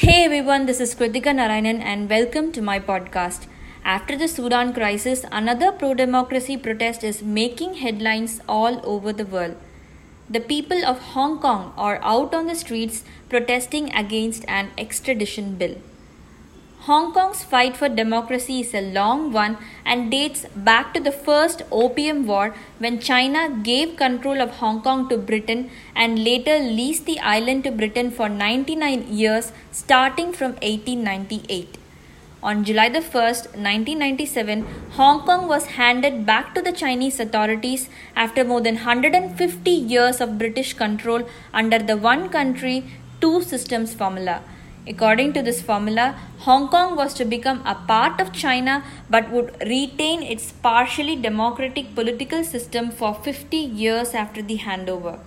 Hey everyone, this is Kritika Narayanan and welcome to my podcast. After the Sudan crisis, another pro democracy protest is making headlines all over the world. The people of Hong Kong are out on the streets protesting against an extradition bill. Hong Kong's fight for democracy is a long one and dates back to the first Opium War when China gave control of Hong Kong to Britain and later leased the island to Britain for 99 years starting from 1898. On July the 1st, 1997, Hong Kong was handed back to the Chinese authorities after more than 150 years of British control under the one country, two systems formula. According to this formula, Hong Kong was to become a part of China but would retain its partially democratic political system for 50 years after the handover.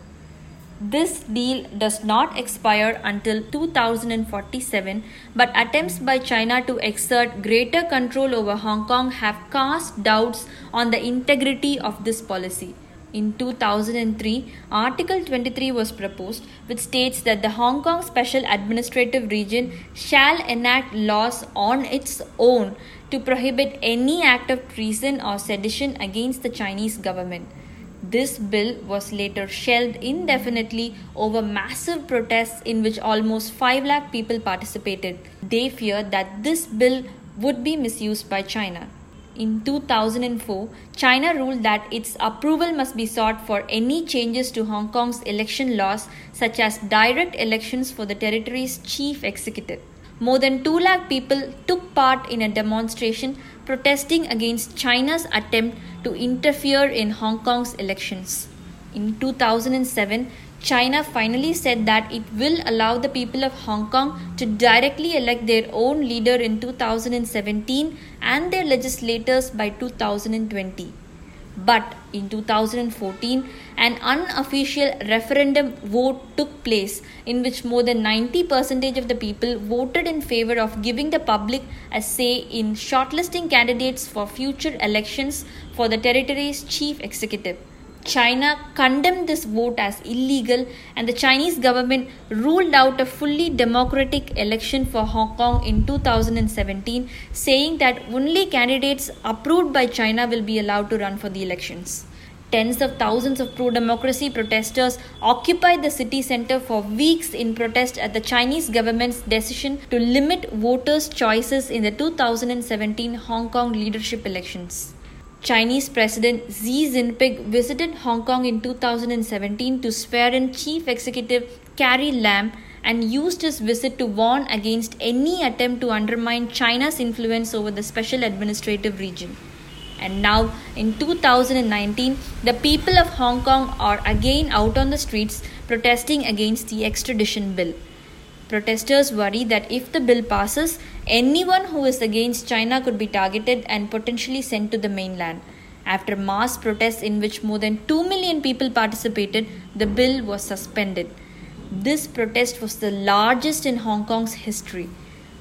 This deal does not expire until 2047, but attempts by China to exert greater control over Hong Kong have cast doubts on the integrity of this policy. In 2003, Article 23 was proposed, which states that the Hong Kong Special Administrative Region shall enact laws on its own to prohibit any act of treason or sedition against the Chinese government. This bill was later shelved indefinitely over massive protests in which almost 5 lakh people participated. They feared that this bill would be misused by China. In 2004, China ruled that its approval must be sought for any changes to Hong Kong's election laws, such as direct elections for the territory's chief executive. More than 2 lakh people took part in a demonstration protesting against China's attempt to interfere in Hong Kong's elections. In 2007, China finally said that it will allow the people of Hong Kong to directly elect their own leader in 2017 and their legislators by 2020. But in 2014, an unofficial referendum vote took place in which more than 90% of the people voted in favor of giving the public a say in shortlisting candidates for future elections for the territory's chief executive. China condemned this vote as illegal, and the Chinese government ruled out a fully democratic election for Hong Kong in 2017, saying that only candidates approved by China will be allowed to run for the elections. Tens of thousands of pro democracy protesters occupied the city center for weeks in protest at the Chinese government's decision to limit voters' choices in the 2017 Hong Kong leadership elections. Chinese President Xi Jinping visited Hong Kong in 2017 to swear in Chief Executive Carrie Lam and used his visit to warn against any attempt to undermine China's influence over the special administrative region. And now, in 2019, the people of Hong Kong are again out on the streets protesting against the extradition bill. Protesters worry that if the bill passes, anyone who is against China could be targeted and potentially sent to the mainland. After mass protests in which more than 2 million people participated, the bill was suspended. This protest was the largest in Hong Kong's history.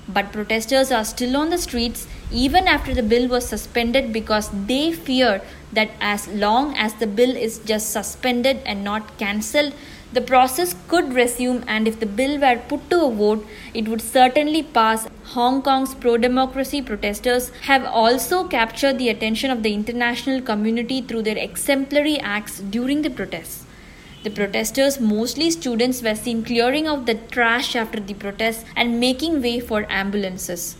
But protesters are still on the streets even after the bill was suspended because they fear that as long as the bill is just suspended and not cancelled, the process could resume, and if the bill were put to a vote, it would certainly pass. Hong Kong's pro democracy protesters have also captured the attention of the international community through their exemplary acts during the protests. The protesters, mostly students, were seen clearing out the trash after the protests and making way for ambulances.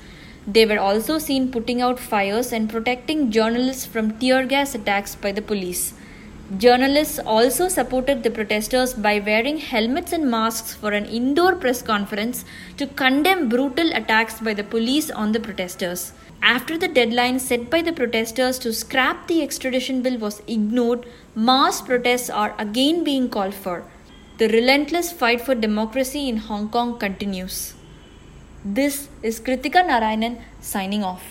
They were also seen putting out fires and protecting journalists from tear gas attacks by the police. Journalists also supported the protesters by wearing helmets and masks for an indoor press conference to condemn brutal attacks by the police on the protesters. After the deadline set by the protesters to scrap the extradition bill was ignored, mass protests are again being called for. The relentless fight for democracy in Hong Kong continues. This is Kritika Narayanan signing off.